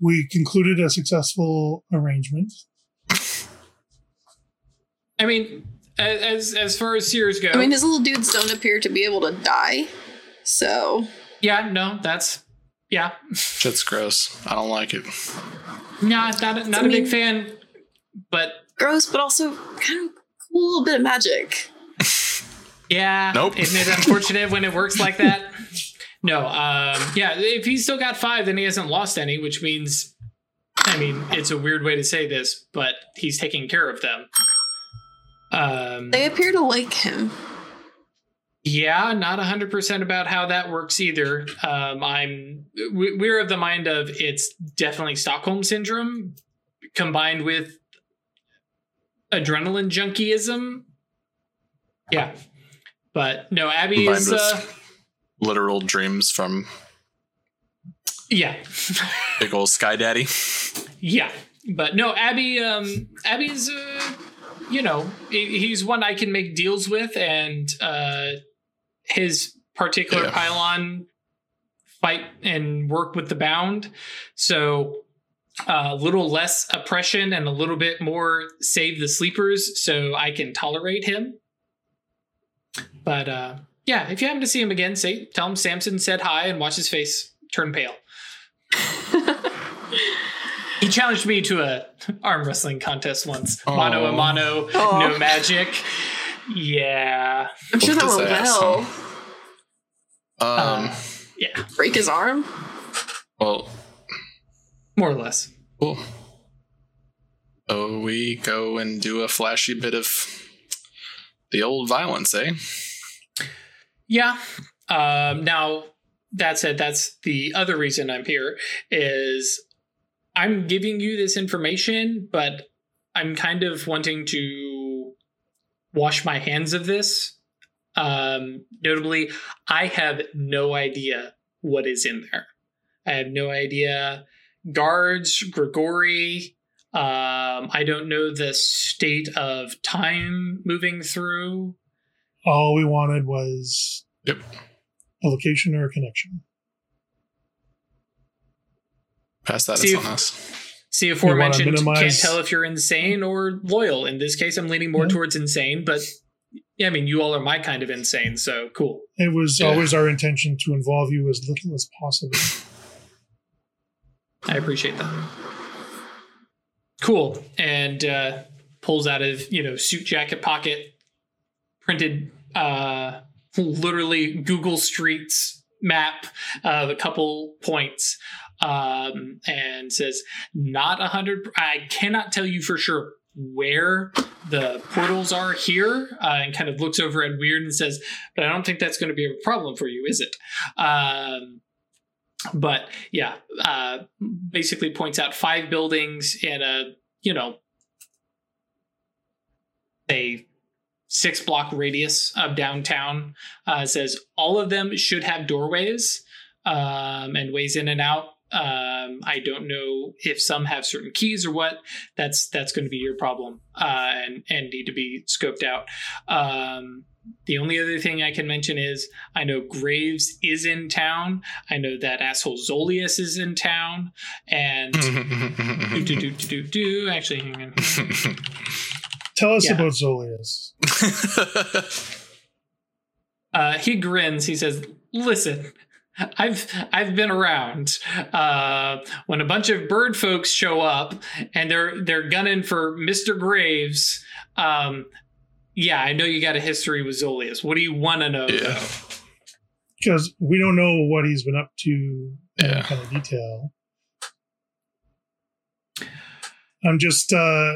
We concluded a successful arrangement. I mean, as as far as Seers go, I mean, his little dudes don't appear to be able to die. So, Yeah, no, that's Yeah. Shit's gross. I don't like it. No, not a, not I a big fan, but Gross, but also kind of cool little bit of magic. <laughs> yeah. Nope. Isn't it unfortunate when it works like that? No. Um, yeah. If he's still got five, then he hasn't lost any, which means, I mean, it's a weird way to say this, but he's taking care of them. Um, They appear to like him. Yeah, not 100% about how that works either. Um, I'm we- we're of the mind of it's definitely Stockholm syndrome combined with adrenaline junkieism. Yeah. But no, Abby Combined is uh Literal dreams from yeah. <laughs> big old Sky Daddy. yeah. But no, Abby um Abby's uh you know, he's one I can make deals with and uh his particular Yeah. pylon fight and work with the bound. So a little less oppression and a little bit more save the sleepers so I can tolerate him. But uh yeah, if you happen to see him again, say tell him Samson said hi and watch his face turn pale. He challenged me to a arm wrestling contest once. Mano a Aw. mano, Aw. no magic. Yeah. I'm sure that Whooped his went well. Um. Uh, yeah, Break his arm? well. more or less. Cool. So we go and do a flashy bit of the old violence, eh? Yeah. Um, now that said, that's the other reason I'm here is I'm giving you this information, but I'm kind of wanting to wash my hands of this. Um, notably, I have no idea what is in there. I have no idea. Guards, Grigori. Um, I don't know the state of time moving through. All we wanted was Yep. a location or a connection. Pass that See on if- us. See, aforementioned, can't tell if you're insane or loyal. In this case, I'm leaning more Yeah. towards insane, but yeah, I mean, you all are my kind of insane, so cool. It was Yeah. always our intention to involve you as little as possible. I appreciate that. Cool. And uh, pulls out of, you know, suit jacket pocket, printed, uh, literally Google Streets map of a couple points um, and says, not a hundred, I cannot tell you for sure where the portals are here uh, and kind of looks over at Weird and says, but I don't think that's going to be a problem for you, is it? Um, but yeah, uh, basically points out five buildings in a you know a six block radius of downtown. Uh, says all of them should have doorways um, and ways in and out. Um, I don't know if some have certain keys or what. That's that's going to be your problem uh, and and need to be scoped out. Um, the only other thing I can mention is I know Graves is in town. I know that asshole Zolius is in town, and <laughs> do do do do do do. Actually, hang on. Tell us Yeah. about Zolius. <laughs> Uh, he grins. He says, "Listen, I've I've been around. Uh, when a bunch of bird folks show up and they're they're gunning for Mister Graves, um, yeah, I know you got a history with Zolius. What do you want to know? Yeah. though? Because we don't know what he's been up to in Yeah. that kind of detail. I'm just uh,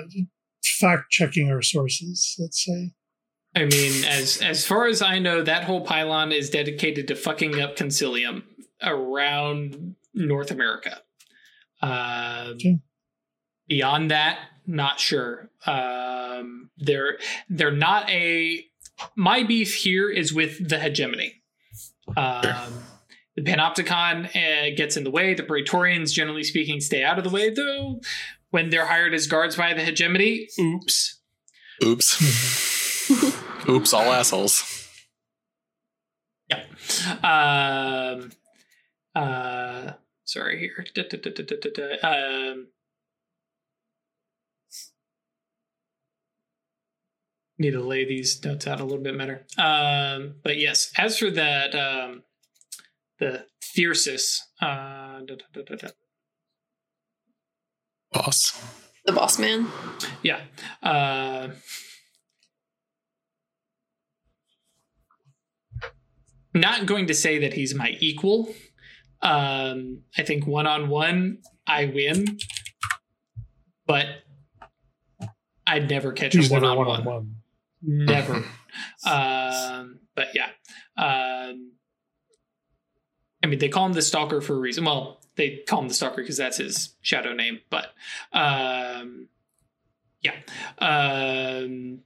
fact checking our sources, let's say. I mean, as as far as I know, that whole pylon is dedicated to fucking up Concilium around North America. Um, Okay. Beyond that, not sure. Um, they're they're not a. My beef here is with the hegemony. Um, the Panopticon uh, gets in the way. The Praetorians, generally speaking, stay out of the way. Though, when they're hired as guards by the hegemony, oops. Oops. <laughs> Oops, all assholes. Um, uh, sorry here. Da, da, da, da, da, da, da. Um, need to lay these notes out a little bit better. Um, but yes, as for that, um, the Thyrsus. Uh, da, da, da, da, da. Boss. The boss man. Yeah. Uh, not going to say that he's my equal. Um, I think one on one, I win, but I'd never catch He's a one on one. Never. <laughs> um, but yeah. Um, I mean, they call him the Stalker for a reason. Well, they call him the Stalker because that's his shadow name. But um, yeah, um,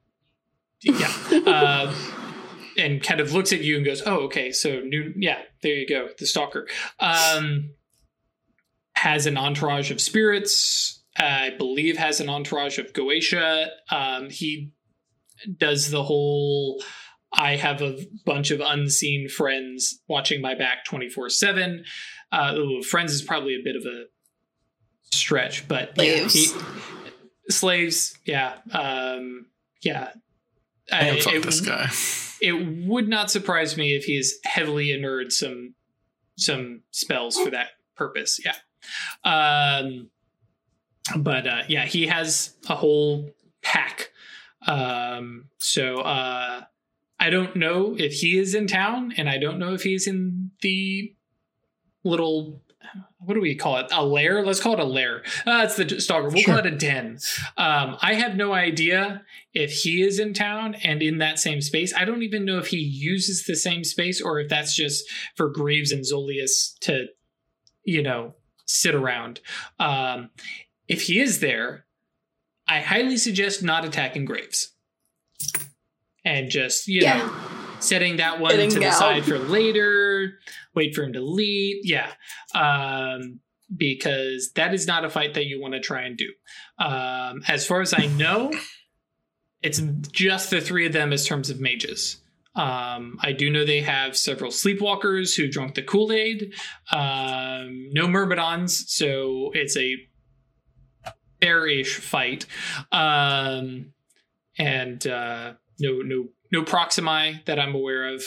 yeah, uh, <laughs> and kind of looks at you and goes, "Oh, okay. So new, yeah, there you go, the Stalker." Um, has an entourage of spirits. I believe has an entourage of Goetia. Um, he does the whole I have a bunch of unseen friends watching my back 24 7. Uh, friends is probably a bit of a stretch, but yeah, Slaves. he- slaves, yeah. Um, yeah. Damn, I- fuck it, this guy. It would not surprise me if he's heavily inured some some spells for that purpose. Yeah. Um, but uh, yeah, he has a whole pack. Um, so uh, I don't know if he is in town, and I don't know if he's in the little. What do we call it? A lair? Let's call it a lair. Uh, it's the stalker. We'll call it a den. Um, I have no idea if he is in town and in that same space. I don't even know if he uses the same space or if that's just for Graves and Zolius to, you know, sit around. Um, if he is there, I highly suggest not attacking Graves. And just, you Yeah. know, setting that one Getting to the out. side for later, wait for him to leave. Yeah. Um, because that is not a fight that you want to try and do. Um, as far as I know, <laughs> it's just the three of them as terms of mages. Um, I do know they have several sleepwalkers who drunk the Kool Aid. Um, no Myrmidons, so it's a fair-ish fight. Um, and uh, no, no, no Proximi that I'm aware of.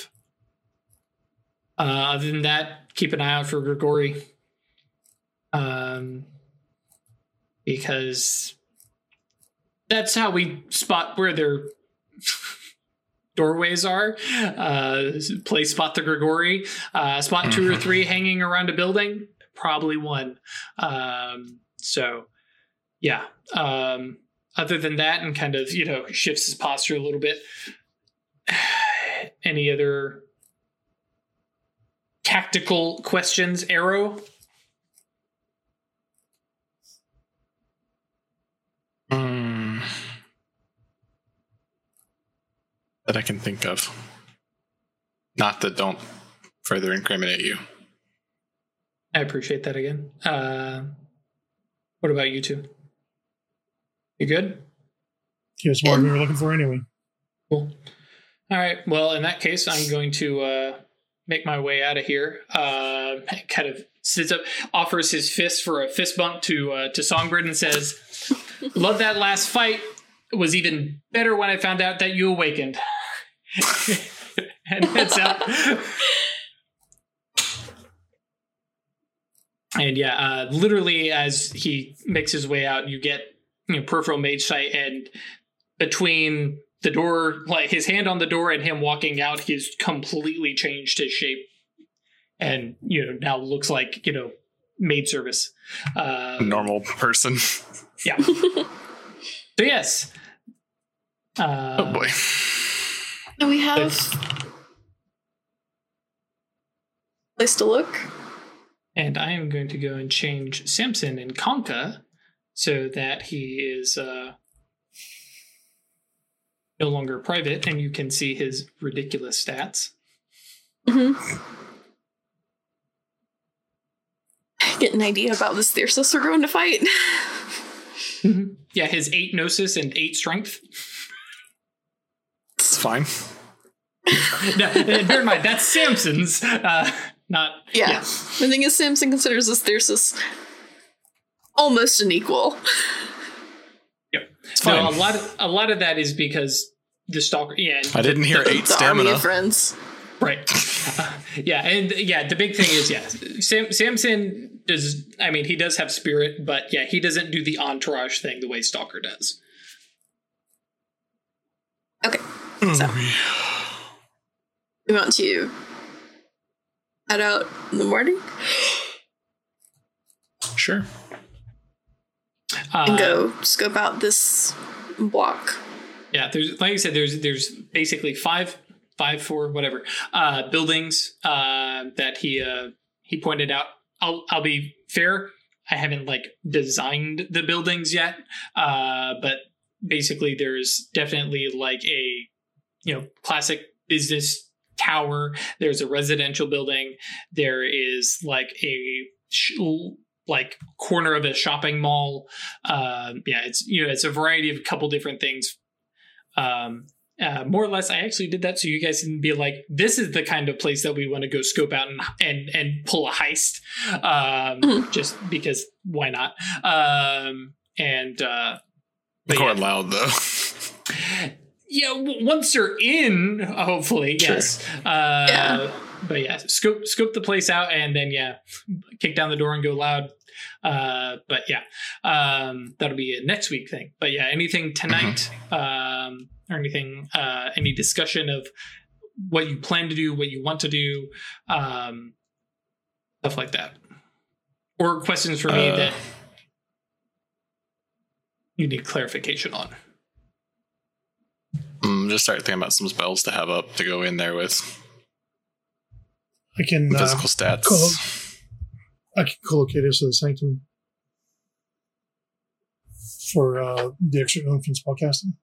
Uh, other than that, keep an eye out for Grigori. Um, because that's how we spot where their <laughs> doorways are. Uh, play spot the Grigori. Uh, spot two or Mhm. three hanging around a building. Probably one. Um, so, yeah. Um, other than that, and kind of you know shifts his posture a little bit. <sighs> Any other tactical questions, Arrow? Mm. That I can think of. Not that don't further incriminate you. I appreciate that again. Uh, what about you two? You good? Here's what we were looking for anyway. Cool. All right. Well, in that case, I'm going to uh, make my way out of here. Uh, <laughs> kind of sits up, offers his fist for a fist bump to uh, to Songbird, and says, "Love that last fight. It was even better when I found out that you awakened." <laughs> and heads out. And yeah, uh, literally as he makes his way out, you get you know peripheral mage sight, and between the door, like his hand on the door and him walking out, he's completely changed his shape, and you know now looks like you know maid service. Uh, Normal person. <laughs> Yeah. so yes. Uh, oh boy. Do we have place to look? And I am going to go and change Samson and Kanka so that he is uh, no longer private and you can see his ridiculous stats. hmm Get an idea about this Thyrsus we're going to fight. Yeah, his eight gnosis and eight strength. It's fine. no, bear in mind, that's Samson's, uh, not. Yeah. The thing is, Samson considers this Thyrsus almost an equal. It's No, a lot, of, a lot of that is because the stalker. Yeah, I didn't hear <laughs> eight the army stamina. of friends. right. <laughs> Yeah, and yeah, the big thing is yeah, Sam, Samson does. I mean, he does have spirit, but yeah, he doesn't do the entourage thing the way Stalker does. Okay. Hmm. So we want to head out in the morning Sure. Uh, and go scope out this block. Yeah, there's like I said, there's there's basically five five four whatever uh, buildings uh, that he uh, he pointed out. I'll I'll be fair. I haven't like designed the buildings yet, uh, but basically there's definitely like a you know classic business tower. There's a residential building. There is like a sh- like corner of a shopping mall. Um, yeah, it's you know it's a variety of a couple different things. Um, uh, more or less, I actually did that so you guys can be like, this is the kind of place that we want to go scope out and and, and pull a heist, um, Mhm. just because why not? Um, and uh, but Quite yeah. loud though. <laughs> yeah, w- once you're in, hopefully, Sure. yes. Uh, Yeah. But yeah, scope scope the place out and then yeah, kick down the door and go loud. Uh, but yeah, um, that'll be a next week thing. But yeah, anything tonight, um, or anything, uh, any discussion of what you plan to do, what you want to do, um, stuff like that, or questions for me Uh. that you need clarification on. Mm, just start thinking about some spells to have up to go in there with I can uh, physical stats. cool. I can collocate us to the sanctum for uh, the extra oomph in spellcasting.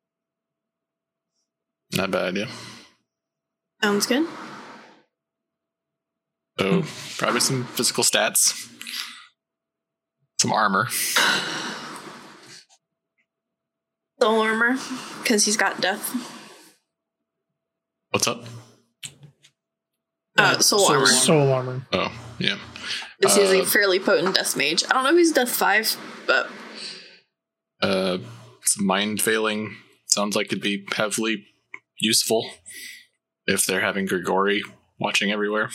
Not a bad idea. Sounds good. So probably some physical stats, some armor. Soul armor, because he's got death. What's up? Uh, soul, soul armor. armor. Soul armor. Oh yeah. This is a Uh, fairly potent death mage. I don't know if he's death five, but Uh, some mind failing sounds like it'd be heavily useful if they're having Grigori watching everywhere.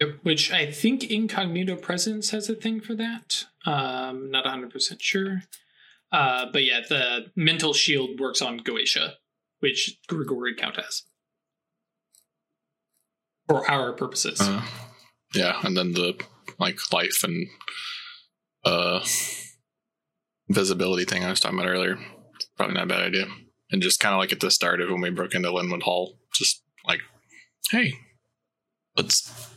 Yep, which I think Incognito Presence has a thing for that. Um, not 100% sure. Uh, but yeah, the mental shield works on Goetia, which Grigori Count has. For our purposes. Uh, yeah, and then the like life and uh visibility thing I was talking about earlier. Probably not a bad idea. And just kind of like at the start of when we broke into Linwood Hall, just like, hey, let's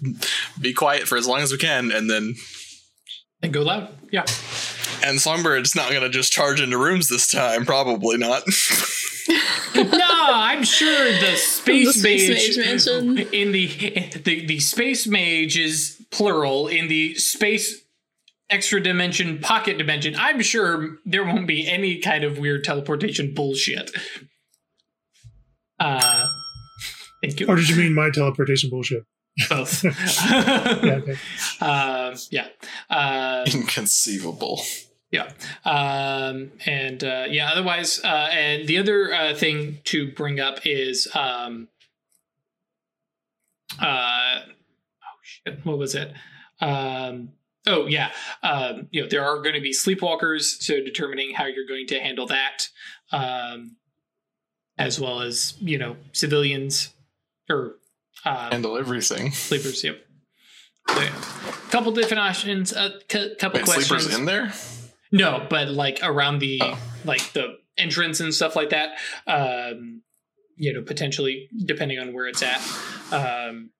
be quiet for as long as we can, and then and go loud. Yeah. and Songbird's not gonna just charge into rooms this time. Probably not. <laughs> no, I'm sure the space, The space mage, mage mansion. in the, the the space mage is plural in the space extra dimension pocket dimension. I'm sure there won't be any kind of weird teleportation bullshit. Uh, thank you. Or did you mean my teleportation bullshit? Both. <laughs> Yeah, okay. Um, yeah. Uh, Inconceivable. yeah. Um, and uh, yeah, otherwise, uh, and the other uh, thing to bring up is um, uh, oh shit, what was it? Um, oh yeah, um, you know there are going to be sleepwalkers, so determining how you're going to handle that, um, as well as you know civilians or uh, Handle everything. sleepers. Yep. So, yeah. Couple different options. A c- couple Wait, questions. sleepers in there? No, but like around the Oh. like the entrance and stuff like that. Um, you know, potentially depending on where it's at. Um,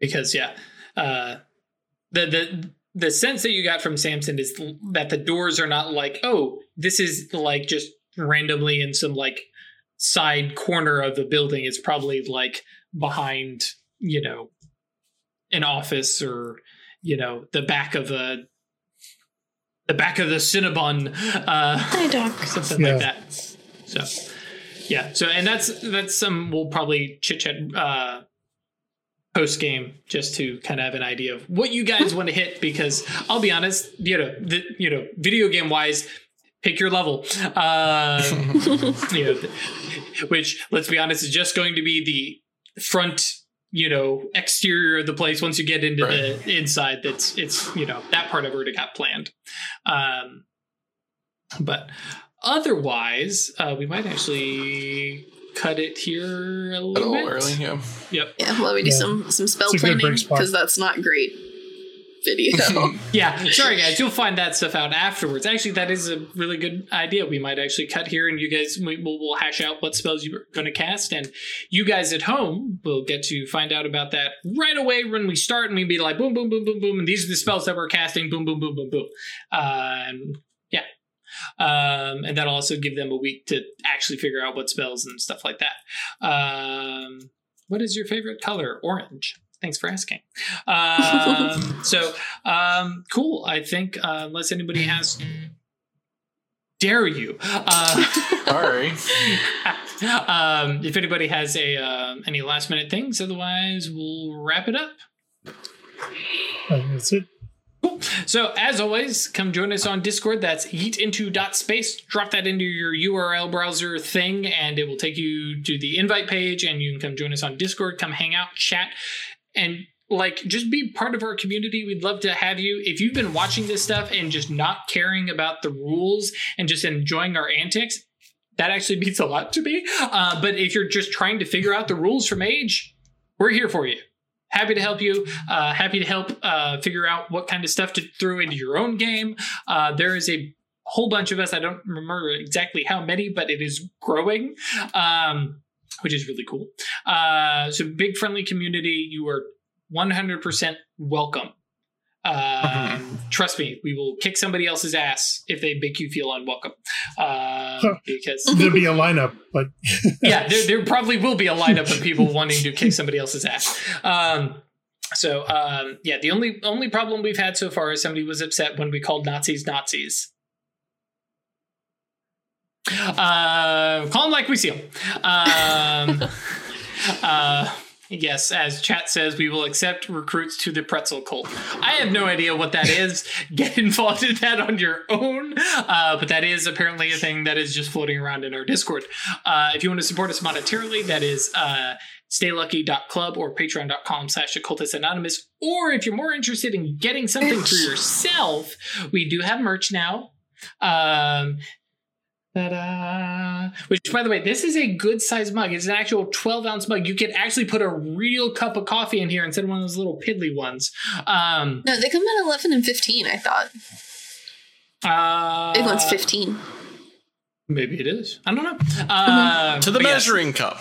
because yeah, uh, the the the sense that you got from Samson is that the doors are not like oh this is like just randomly in some like side corner of the building. It's probably like behind you know an office or you know the back of a the back of the Cinnabon, uh, Hi, Doc. <laughs> something Yeah. like that. So, yeah. So, and that's that's some we'll probably chit chat uh, post game just to kind of have an idea of what you guys want to hit. Because I'll be honest, you know, the, you know, video game wise, pick your level. Um, <laughs> you know, which let's be honest is just going to be the front you know exterior of the place once you get into Right. the inside that's it's you know that part of already got planned um but otherwise uh we might actually cut it here a A little, little bit early, yeah. yep Yeah, well, we do Yeah. some some spell It's a good planning because that's not great video. <laughs> yeah sorry guys you'll find that stuff out afterwards. Actually that is a really good idea. We might actually cut here and you guys we, we'll, we'll hash out what spells you're going to cast and you guys at home will get to find out about that right away when we start and we'd be like boom boom boom boom boom and these are the spells that we're casting boom boom boom boom boom. Um yeah. Um and that'll also give them a week to actually figure out what spells and stuff like that. Um what is your favorite color? Orange thanks for asking um <laughs> so um cool i think uh, unless anybody has dare you uh <laughs> Sorry. <laughs> um, if anybody has a uh, any last minute things, otherwise we'll wrap it up. That's it. So as always, come join us on Discord. That's yeetinto.space. Drop that into your URL browser thing, and it will take you to the invite page, and you can come join us on Discord. Come hang out, chat, and like just be part of our community. We'd love to have you. If you've been watching this stuff and just not caring about the rules and just enjoying our antics, that actually <laughs> means a lot to me. Uh, but if you're just trying to figure out the rules from Mage, we're here for you. Happy to help you. Uh, happy to help uh, figure out what kind of stuff to throw into your own game. Uh, there is a whole bunch of us. I don't remember exactly how many, but it is growing, um, which is really cool. Uh, so, big friendly community. You are 100% welcome. Um, <laughs> Trust me, we will kick somebody else's ass if they make you feel unwelcome. Um, because <laughs> There'll be a lineup, but <laughs> yeah, there, there probably will be a lineup of people wanting to kick somebody else's ass. Um, so um, yeah, the only only problem we've had so far is somebody was upset when we called Nazis Nazis. Uh, call them like we see him. Um, <laughs> uh, yes, as chat says, we will accept recruits to the pretzel cult. I have no idea what that is. <laughs> Get involved in that on your own. Uh, but that is apparently a thing that is just floating around in our Discord. Uh, if you want to support us monetarily, that is uh, staylucky.club or patreon.com slash occultist anonymous. Or if you're more interested in getting something for yourself, we do have merch now. Um, Ta-da. Which, by the way, this is a good size mug. It's an actual 12 ounce mug. You could actually put a real cup of coffee in here instead of one of those little piddly ones. Um, no, they come at eleven and fifteen. I thought uh, big one's fifteen. Maybe it is. I don't know. Uh, To the but yes. measuring cup.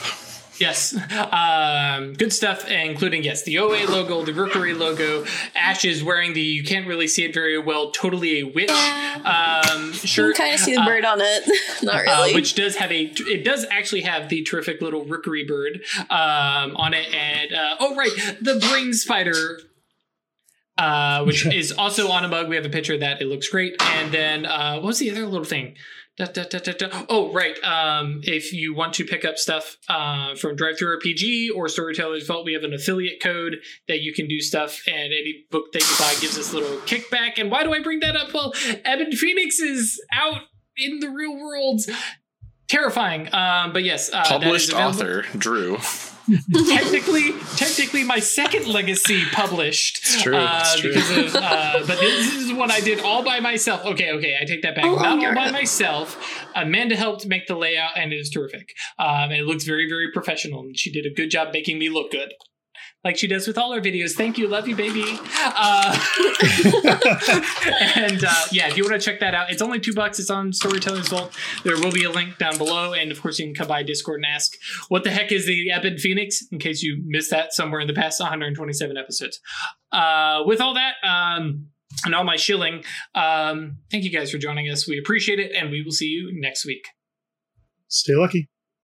Yes. Um, good stuff, including, yes, the OA logo, the Rookery logo. Ash is wearing the, you can't really see it very well, totally a witch um, You shirt. can kind of see the Uh, bird on it. <laughs> Not uh, really. which does have a it does actually have the terrific little rookery bird um, on it and uh, oh right the brain spider uh, which is also on a mug we have a picture of that it looks great and then uh, what was the other little thing Da, da, da. Oh, right. Um, if you want to pick up stuff uh, from DriveThruRPG or Storyteller's Vault, we have an affiliate code that you can do stuff, and any book that you buy gives us a little kickback. And why do I bring that up? Well, Ebon Phoenix is out in the real world. Terrifying. Um, but yes, uh, Published author, Drew. Technically, technically, my second legacy published. It's true, Uh, it's true. Because of, uh, but this is one I did all by myself. Okay, okay, I take that back. Oh, Not all by myself. Amanda helped make the layout, and it is terrific. Um, and it looks very, very professional. And she did a good job making me look good. Like she does with all our videos. Thank you. Love you, baby. Uh, <laughs> and uh, yeah, if you want to check that out, it's only two bucks. It's on Storyteller's Vault. There will be a link down below, and of course, you can come by Discord and ask what the heck is the Ebon Phoenix, in case you missed that somewhere in the past 127 episodes. Uh, with all that, um, and all my shilling, um, thank you guys for joining us. We appreciate it, and we will see you next week. stay lucky.